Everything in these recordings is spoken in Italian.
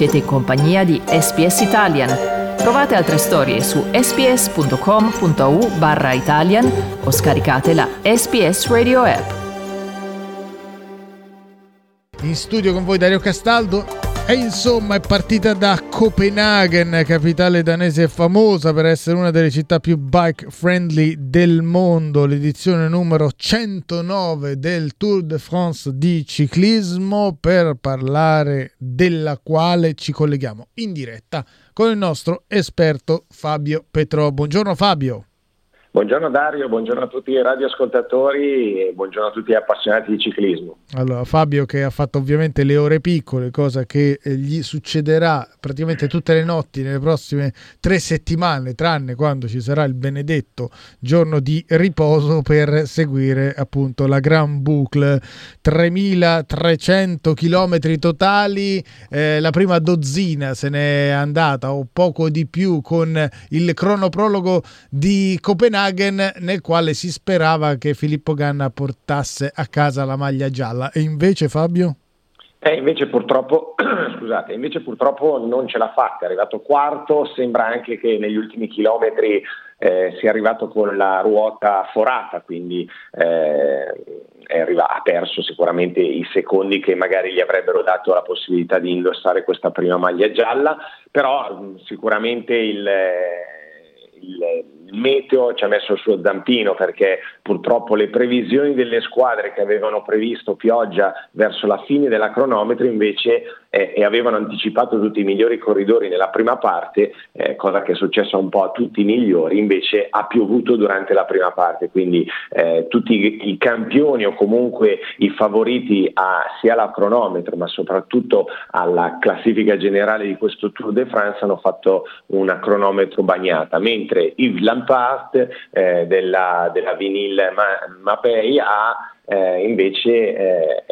Siete in compagnia di SPS Italian. Trovate altre storie su sps.com.au barra Italian o scaricate la SPS Radio app. In studio con voi Dario Castaldo e insomma è partita da Copenaghen, capitale danese famosa per essere una delle città più bike friendly del mondo, l'edizione numero 109 del Tour de France di ciclismo per parlare della quale ci colleghiamo in diretta con il nostro esperto Fabio Petro. Buongiorno Fabio. Buongiorno Dario, buongiorno a tutti i radioascoltatori e buongiorno a tutti gli appassionati di ciclismo. Allora, Fabio che ha fatto ovviamente le ore piccole, cosa che eh, gli succederà praticamente tutte le notti nelle prossime tre settimane, tranne quando ci sarà il benedetto giorno di riposo per seguire appunto la Grand Boucle. 3300 km totali, eh, la prima dozzina se n'è andata o poco di più con il cronoprologo di Copenaghen Copenaghen nel quale si sperava che Filippo Ganna portasse a casa la maglia gialla e invece Fabio? Eh, invece, purtroppo, scusate, invece purtroppo non ce l'ha fatta, è arrivato quarto, sembra anche che negli ultimi chilometri eh, sia arrivato con la ruota forata, quindi eh, arriva, ha perso sicuramente i secondi che magari gli avrebbero dato la possibilità di indossare questa prima maglia gialla, però sicuramente il, il il meteo ci ha messo il suo zampino perché purtroppo le previsioni delle squadre che avevano previsto pioggia verso la fine della cronometro invece eh, e avevano anticipato tutti i migliori corridori nella prima parte, eh, cosa che è successa un po' a tutti i migliori, invece ha piovuto durante la prima parte, quindi eh, tutti i, i, campioni o comunque i favoriti a, sia alla cronometro ma soprattutto alla classifica generale di questo Tour de France hanno fatto una cronometro bagnata, mentre Yves Lampard eh, della, della Vinyl Mapei ha eh, invece eh,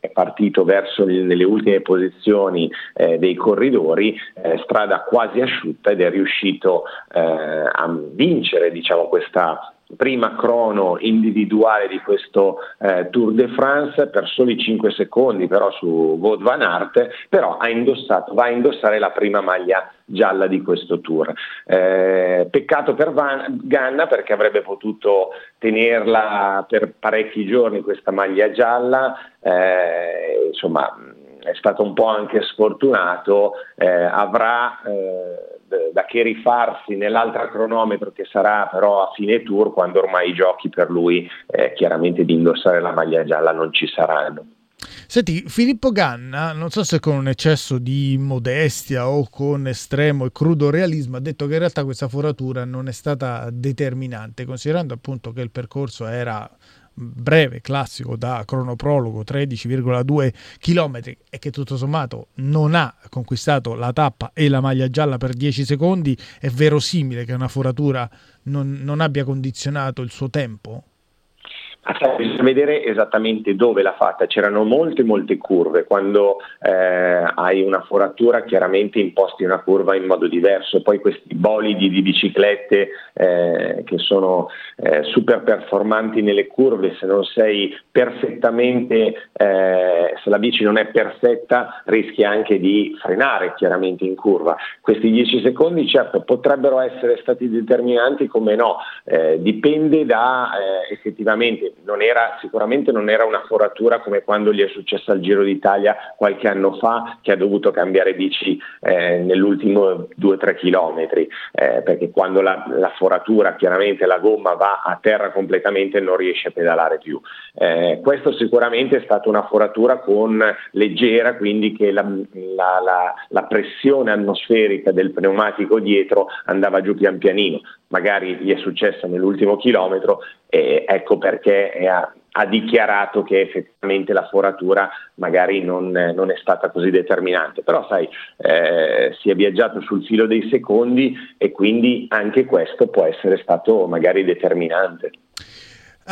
è, partito verso le, nelle ultime posizioni eh, dei corridori, eh, strada quasi asciutta ed è riuscito eh, a vincere diciamo, questa prima crono individuale di questo eh, Tour de France per soli 5 secondi però su Wout van Aert, però ha indossato, va a indossare la prima maglia gialla di questo tour. Eh, peccato per Van, Ganna perché avrebbe potuto tenerla per parecchi giorni questa maglia gialla, eh, insomma è stato un po' anche sfortunato, eh, avrà eh, da che rifarsi nell'altra cronometro che sarà però a fine tour quando ormai i giochi per lui eh, chiaramente di indossare la maglia gialla non ci saranno. Senti, Filippo Ganna, non so se con un eccesso di modestia o con estremo e crudo realismo, ha detto che in realtà questa foratura non è stata determinante, considerando appunto che il percorso era breve, classico da cronoprologo 13,2 km e che tutto sommato non ha conquistato la tappa e la maglia gialla per 10 secondi, è verosimile che una foratura non, non abbia condizionato il suo tempo? Bisogna vedere esattamente dove l'ha fatta, c'erano molte molte curve, quando eh, hai una foratura chiaramente imposti una curva in modo diverso, poi questi bolidi di biciclette eh, che sono eh, super performanti nelle curve, se non sei perfettamente, eh, se la bici non è perfetta rischi anche di frenare chiaramente in curva. Questi 10 secondi certo potrebbero essere stati determinanti come no, eh, dipende da eh, effettivamente non era, sicuramente non era una foratura come quando gli è successo al Giro d'Italia qualche anno fa che ha dovuto cambiare bici eh, nell'ultimo 2-3 chilometri, eh, perché quando la, la, foratura, chiaramente la gomma va a terra completamente non riesce a pedalare più. Eh, questo sicuramente è stata una foratura con leggera, quindi che la, la, la, la pressione atmosferica del pneumatico dietro andava giù pian pianino, magari gli è successo nell'ultimo chilometro e ecco perché ha, ha, dichiarato che effettivamente la foratura magari non, non è stata così determinante, però sai, eh, si è viaggiato sul filo dei secondi e quindi anche questo può essere stato magari determinante.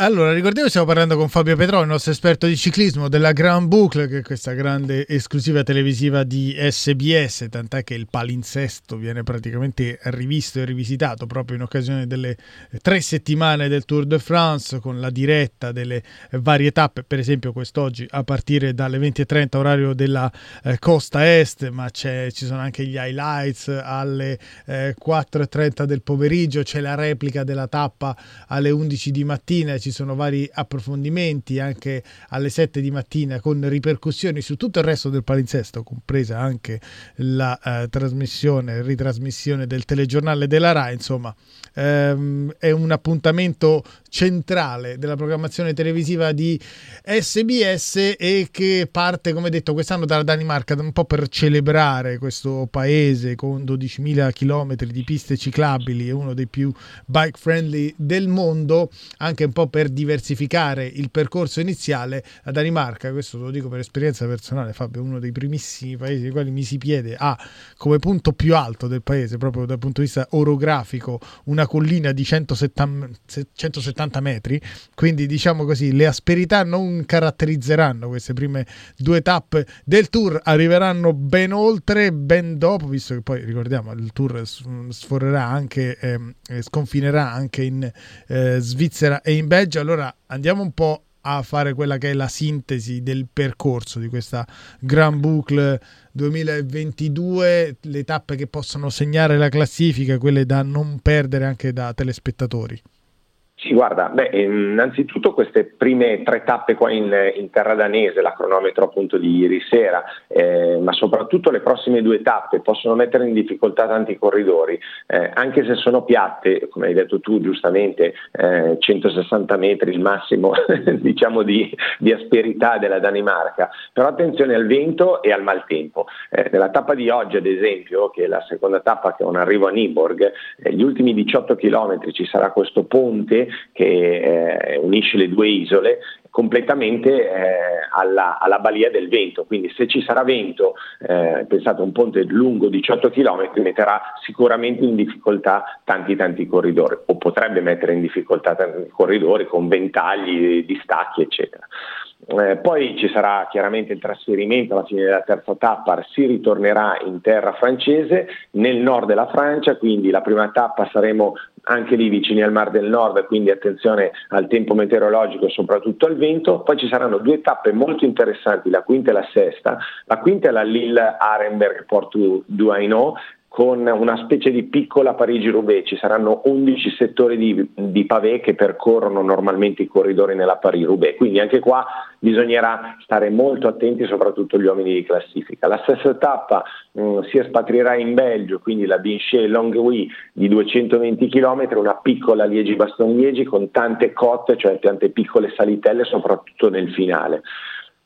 Allora, ricordiamo che stiamo parlando con Fabio Petrò, il nostro esperto di ciclismo della Grand Boucle, che è questa grande esclusiva televisiva di SBS, tant'è che il palinsesto viene praticamente rivisto e rivisitato proprio in occasione delle tre settimane del Tour de France, con la diretta delle varie tappe, per esempio quest'oggi a partire dalle 20.30 orario della eh, costa est, ma ci sono anche gli highlights alle eh, 4.30 del pomeriggio, c'è la replica della tappa alle 11 di mattina, ci sono vari approfondimenti anche alle 7 di mattina con ripercussioni su tutto il resto del palinsesto, compresa anche la eh, trasmissione, ritrasmissione del telegiornale della RAI, insomma ehm, è un appuntamento centrale della programmazione televisiva di SBS e che parte, come detto, quest'anno dalla Danimarca, un po' per celebrare questo paese con 12.000 km di piste ciclabili e uno dei più bike friendly del mondo, anche un po' per diversificare il percorso iniziale. La Danimarca, questo lo dico per esperienza personale, Fabio, uno dei primissimi paesi nei quali misi piede, ha come punto più alto del paese, proprio dal punto di vista orografico, una collina di 170, 170 metri, quindi diciamo così, le asperità non caratterizzeranno queste prime due tappe del tour, arriveranno ben oltre, ben dopo, visto che poi ricordiamo il tour sforerà anche, eh, sconfinerà anche in eh, Svizzera e in Belgio, allora andiamo un po' a fare quella che è la sintesi del percorso di questa Grand Boucle 2022, le tappe che possono segnare la classifica, quelle da non perdere anche da telespettatori. Sì, guarda, beh, innanzitutto queste prime tre tappe qua in, in terra danese, la cronometro appunto di ieri sera, eh, ma soprattutto le prossime due tappe possono mettere in difficoltà tanti corridori, eh, anche se sono piatte, come hai detto tu giustamente, eh, 160 metri il massimo diciamo di, di, asperità della Danimarca, però attenzione al vento e al maltempo. Eh, nella tappa di oggi, ad esempio, che è la seconda tappa che è un arrivo a Niborg, eh, gli ultimi 18 km ci sarà questo ponte che eh, unisce le due isole completamente eh, alla, alla, balia del vento, quindi se ci sarà vento, eh, pensate un ponte lungo 18 km metterà sicuramente in difficoltà tanti tanti corridori o potrebbe mettere in difficoltà tanti corridori con ventagli, distacchi eccetera. Eh, poi ci sarà chiaramente il trasferimento alla fine della terza tappa, si ritornerà in terra francese, nel nord della Francia, quindi la prima tappa saremo anche lì vicini al Mar del Nord, quindi attenzione al tempo meteorologico e soprattutto al vento. Poi ci saranno due tappe molto interessanti, la quinta e la sesta. La quinta è la Lille Con una specie di piccola Parigi-Roubaix, ci saranno 11 settori di, di pavé che percorrono normalmente i corridori nella Parigi-Roubaix, quindi anche qua bisognerà stare molto attenti soprattutto gli uomini di classifica. La stessa tappa mh, mm, si espatrierà in Belgio, quindi la Binché Longwy di 220 km, una piccola Liegi-Baston-Liegi con tante cotte, cioè tante piccole salitelle soprattutto nel finale.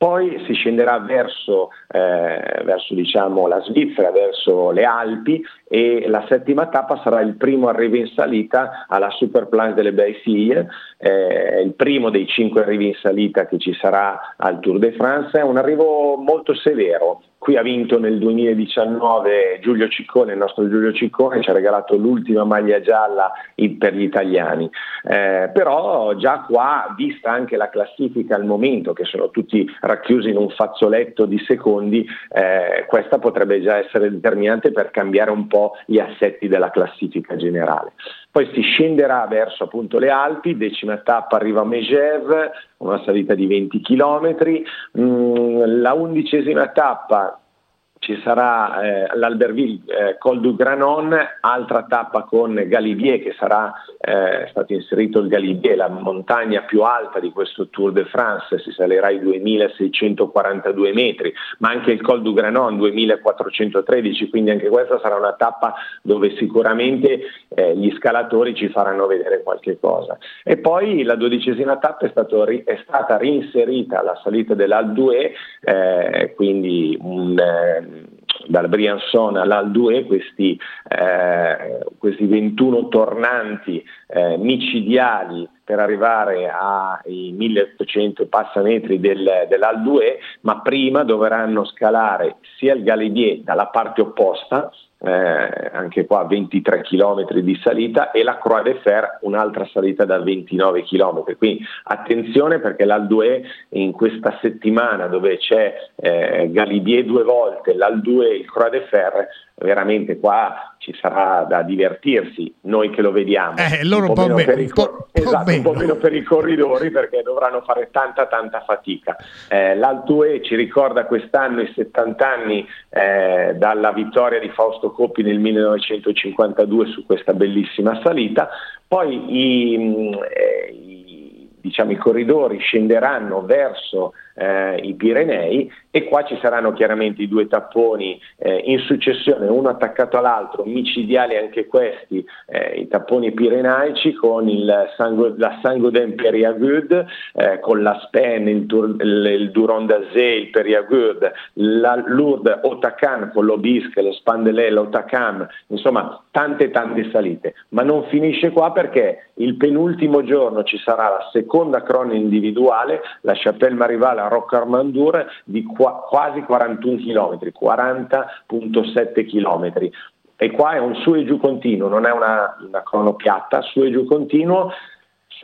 Poi si scenderà verso, eh, verso diciamo, la Svizzera, verso le Alpi e la settima tappa sarà il primo arrivo in salita alla Superplan delle Belles eh, il primo dei cinque arrivi in salita che ci sarà al Tour de France, è un arrivo molto severo, Qui ha vinto nel 2019 Giulio Ciccone, il nostro Giulio Ciccone ci ha regalato l'ultima maglia gialla per gli italiani. Eh, però già qua, vista anche la classifica al momento, che sono tutti racchiusi in un fazzoletto di secondi, eh, questa potrebbe già essere determinante per cambiare un po' gli assetti della classifica generale. Poi si scenderà verso appunto le Alpi, decima tappa arriva a Megève, una salita di 20 km, mm, la undicesima tappa ci sarà eh, l'Alberville eh, Col du Granon, altra tappa con Galibier che sarà eh, stato inserito il Galibier, la montagna più alta di questo Tour de France, si salirà ai 2642 metri, ma anche il Col du Granon 2413, quindi anche questa sarà una tappa dove sicuramente eh, gli scalatori ci faranno vedere qualche cosa. E poi la dodicesima tappa è, ri- è stata reinserita alla salita dell'Al2, eh, quindi un eh, dal Briançon all'Al2 questi, eh, questi 21 tornanti eh, micidiali per arrivare ai 1800 passametri del, dell'Al2, ma prima dovranno scalare sia il Galibier dalla parte opposta eh, anche qua 23 km di salita e la Croix de Fer un'altra salita da 29 km. Quindi attenzione perché l'Al2 in questa settimana dove c'è eh, Galibier due volte, l'Al2 e il Croix de Fer, veramente qua ci sarà da divertirsi, noi che lo vediamo. Eh, loro un po', meno, per, i, po', esatto, un po meno per i corridori perché dovranno fare tanta tanta fatica. Eh, L'Altue ci ricorda quest'anno i 70 anni eh, dalla vittoria di Fausto Coppi nel 1952 su questa bellissima salita, poi i, eh, i, diciamo, i corridori scenderanno verso eh, i Pirenei e qua ci saranno chiaramente i due tapponi eh, in successione, uno attaccato all'altro, micidiali anche questi, eh, i tapponi pirenaici con il sangue, la Sangoden Periagud, eh, con la Spen, il, il, il Durandazé, il Periagud, la Lourdes Otacan con l'Obisque, lo Spandelè, l'Otacan, insomma tante tante salite, ma non finisce qua perché il penultimo giorno ci sarà la seconda cronaca individuale, la Chapelle Marival a Rocca Armandur di qua, quasi 41 km, 40.7 km. E qua è un su e giù continuo, non è una, una crono piatta, su e giù continuo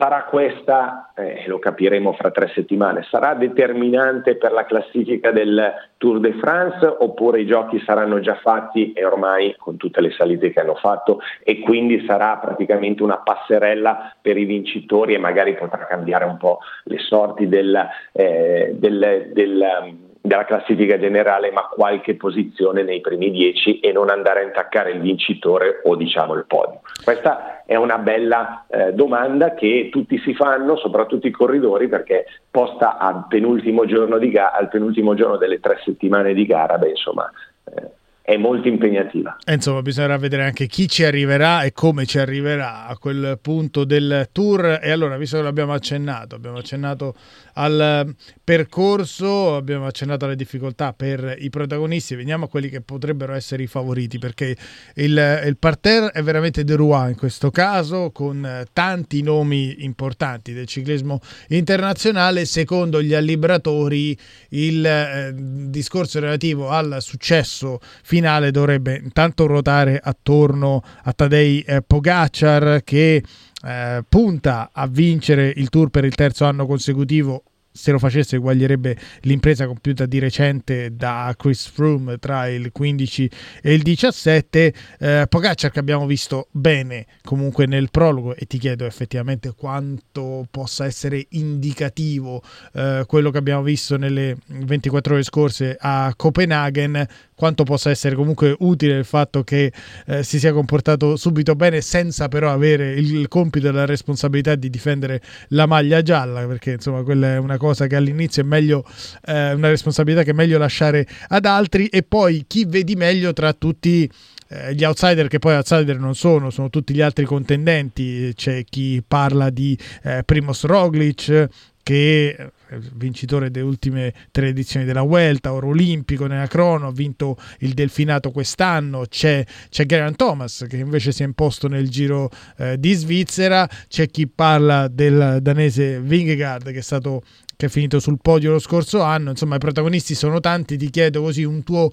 Sarà questa, eh, lo capiremo fra tre settimane, sarà determinante per la classifica del Tour de France oppure i giochi saranno già fatti e ormai con tutte le salite che hanno fatto e quindi sarà praticamente una passerella per i vincitori e magari potrà cambiare un po' le sorti del, eh, del, del della classifica generale, ma qualche posizione nei primi dieci e non andare a intaccare il vincitore o diciamo il podio. Questa è una bella eh, domanda che tutti si fanno, soprattutto i corridori, perché posta al penultimo giorno, ga- al penultimo giorno delle tre settimane di gara, beh, insomma, eh, è molto impegnativa. E insomma, bisognerà vedere anche chi ci arriverà e come ci arriverà a quel punto del tour. E allora, visto che l'abbiamo accennato, abbiamo accennato al percorso, abbiamo accennato alle difficoltà per i protagonisti, veniamo a quelli che potrebbero essere i favoriti, perché il, il parterre è veramente De Rouen in questo caso, con tanti nomi importanti del ciclismo internazionale. Secondo gli allibratori, il eh, discorso relativo al successo finale dovrebbe intanto ruotare attorno a Tadej eh, Pogacar che eh, punta a vincere il tour per il terzo anno consecutivo se lo facesse eguaglierebbe l'impresa compiuta di recente da Chris Froome tra il 15 e il 17 eh, Pogacar che abbiamo visto bene comunque nel prologo e ti chiedo effettivamente quanto possa essere indicativo eh, quello che abbiamo visto nelle 24 ore scorse a Copenaghen quanto possa essere comunque utile il fatto che eh, si sia comportato subito bene senza però avere il compito e la responsabilità di difendere la maglia gialla perché insomma quella è una cosa che all'inizio è meglio eh, una responsabilità che è meglio lasciare ad altri e poi chi vedi meglio tra tutti eh, gli outsider che poi outsider non sono, sono tutti gli altri contendenti, c'è chi parla di eh, Primoz Roglic che è vincitore delle ultime tre edizioni della Vuelta, oro olimpico nella crono, ha vinto il Delfinato quest'anno, c'è, c'è Geraint Thomas che invece si è imposto nel giro eh, di Svizzera, c'è chi parla del danese Vingegaard che è stato che è finito sul podio lo scorso anno, insomma i protagonisti sono tanti, ti chiedo così un tuo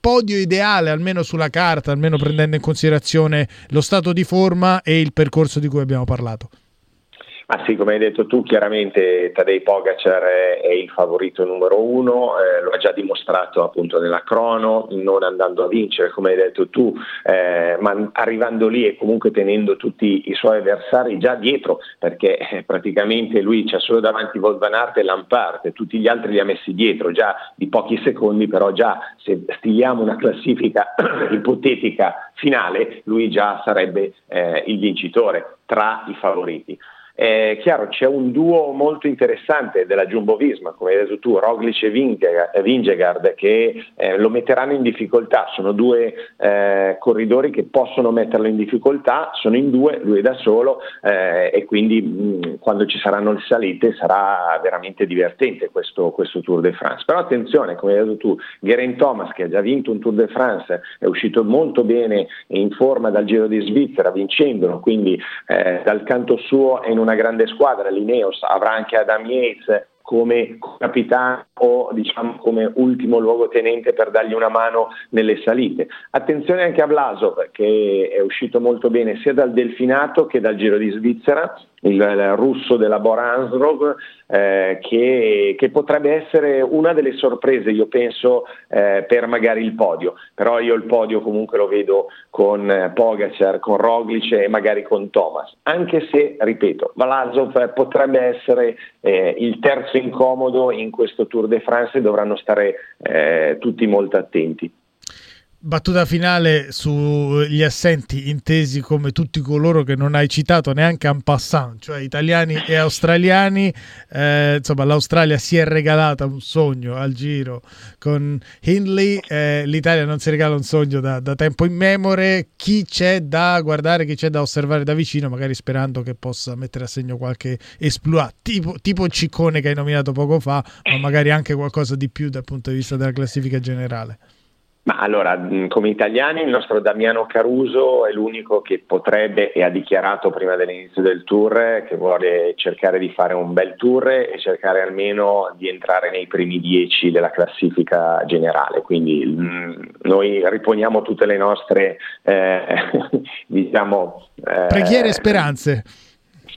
podio ideale, almeno sulla carta, almeno prendendo in considerazione lo stato di forma e il percorso di cui abbiamo parlato. Ma sì, come hai detto tu, chiaramente Tadej Pogacar è, è il favorito numero uno, eh, lo ha già dimostrato appunto nella crono, non andando a vincere, come hai detto tu, eh, ma arrivando lì e comunque tenendo tutti i suoi avversari già dietro, perché eh, praticamente lui c'ha solo davanti Van Aert e Lampard, tutti gli altri li ha messi dietro già di pochi secondi, però già se stiliamo una classifica ipotetica finale, lui già sarebbe eh, il vincitore tra i favoriti. È chiaro, c'è un duo molto interessante della Jumbo Visma, come hai detto tu, Roglic e Vingegaard, che eh, lo metteranno in difficoltà. Sono due eh, corridori che possono metterlo in difficoltà, sono in due, lui da solo, eh, e quindi mh, quando ci saranno le salite sarà veramente divertente questo, questo, Tour de France. Però attenzione, come hai detto tu, Geraint Thomas, che ha già vinto un Tour de France, è uscito molto bene in forma dal Giro di Svizzera, vincendolo, quindi eh, dal canto suo è in una grande squadra, l'Ineos avrà anche Adam Yates come capitano diciamo come ultimo luogotenente per dargli una mano nelle salite. Attenzione anche a Vlasov che è uscito molto bene sia dal Delfinato che dal Giro di Svizzera, il, il russo della Boransrov, eh, che, che, potrebbe essere una delle sorprese, io penso, eh, per magari il podio. Però io il podio comunque lo vedo con eh, Pogacar, con Roglic e magari con Thomas. Anche se, ripeto, Vlasov potrebbe essere eh, il terzo incomodo in questo Tour de France e dovranno stare eh, tutti molto attenti. Battuta finale sugli assenti intesi come tutti coloro che non hai citato neanche en passant, cioè italiani e australiani. Eh, insomma, l'Australia si è regalata un sogno al giro con Hindley, eh, l'Italia non si regala un sogno da, da, tempo in memore. Chi c'è da guardare, chi c'è da osservare da vicino, magari sperando che possa mettere a segno qualche esploit, tipo, tipo Ciccone che hai nominato poco fa, ma magari anche qualcosa di più dal punto di vista della classifica generale. Ma allora, come italiani, il nostro Damiano Caruso è l'unico che potrebbe e ha dichiarato prima dell'inizio del tour che vuole cercare di fare un bel tour e cercare almeno di entrare nei primi dieci della classifica generale. Quindi mh, noi riponiamo tutte le nostre, eh, diciamo... Eh, Preghiere e speranze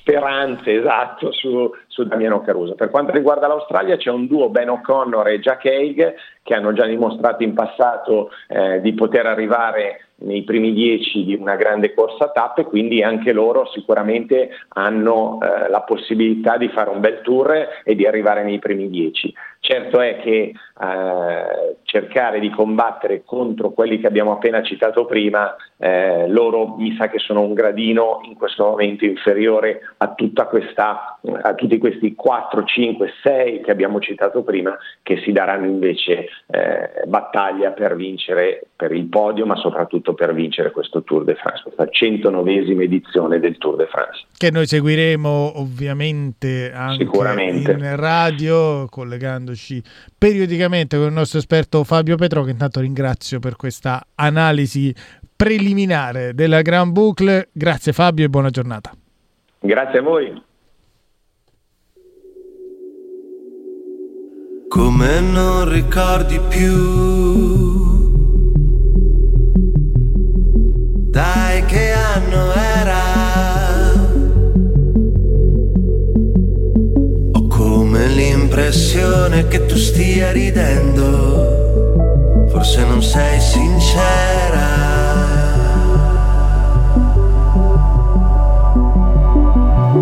speranze esatto su, su, Damiano Caruso. Per quanto riguarda l'Australia c'è un duo Ben O'Connor e Jack Haig che hanno già dimostrato in passato eh, di poter arrivare nei primi dieci di una grande corsa tappe, quindi anche loro sicuramente hanno eh, la possibilità di fare un bel tour e di arrivare nei primi dieci. Certo è che eh, cercare di combattere contro quelli che abbiamo appena citato prima, eh, loro mi sa che sono un gradino in questo momento inferiore a, questa, a tutti questi 4, 5, 6 che abbiamo citato prima, che si daranno invece eh, battaglia per vincere per il podio, ma soprattutto per vincere questo Tour de France, questa 109esima edizione del Tour de France. Che noi seguiremo ovviamente anche in radio, collegandoci periodicamente con il nostro esperto Fabio Petro, che intanto ringrazio per questa analisi preliminare della Grand Boucle. Grazie Fabio e buona giornata. Grazie a voi. Come non ricordi più l'impressione che tu stia ridendo. Forse non sei sincera.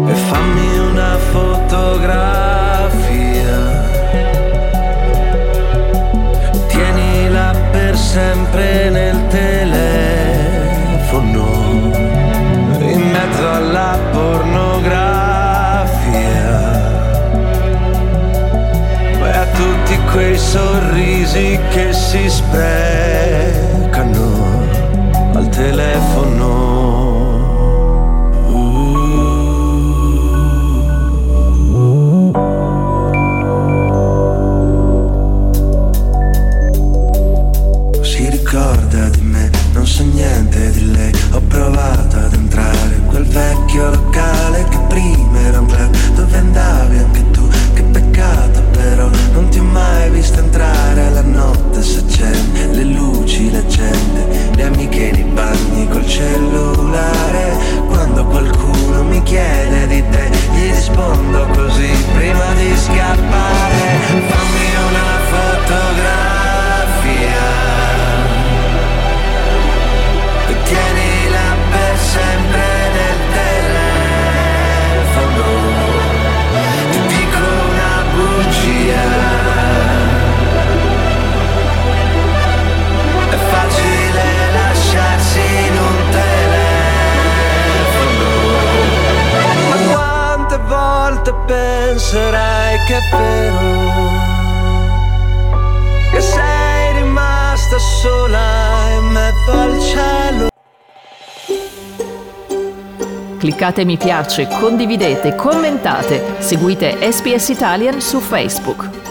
E fammi una fotografia. Tienila per sempre sorrisi che si sprecano al telefono. Che è vero che sei rimasta sola in mezzo al cielo? Cliccate mi piace, condividete, commentate, seguite SPS Italian su Facebook.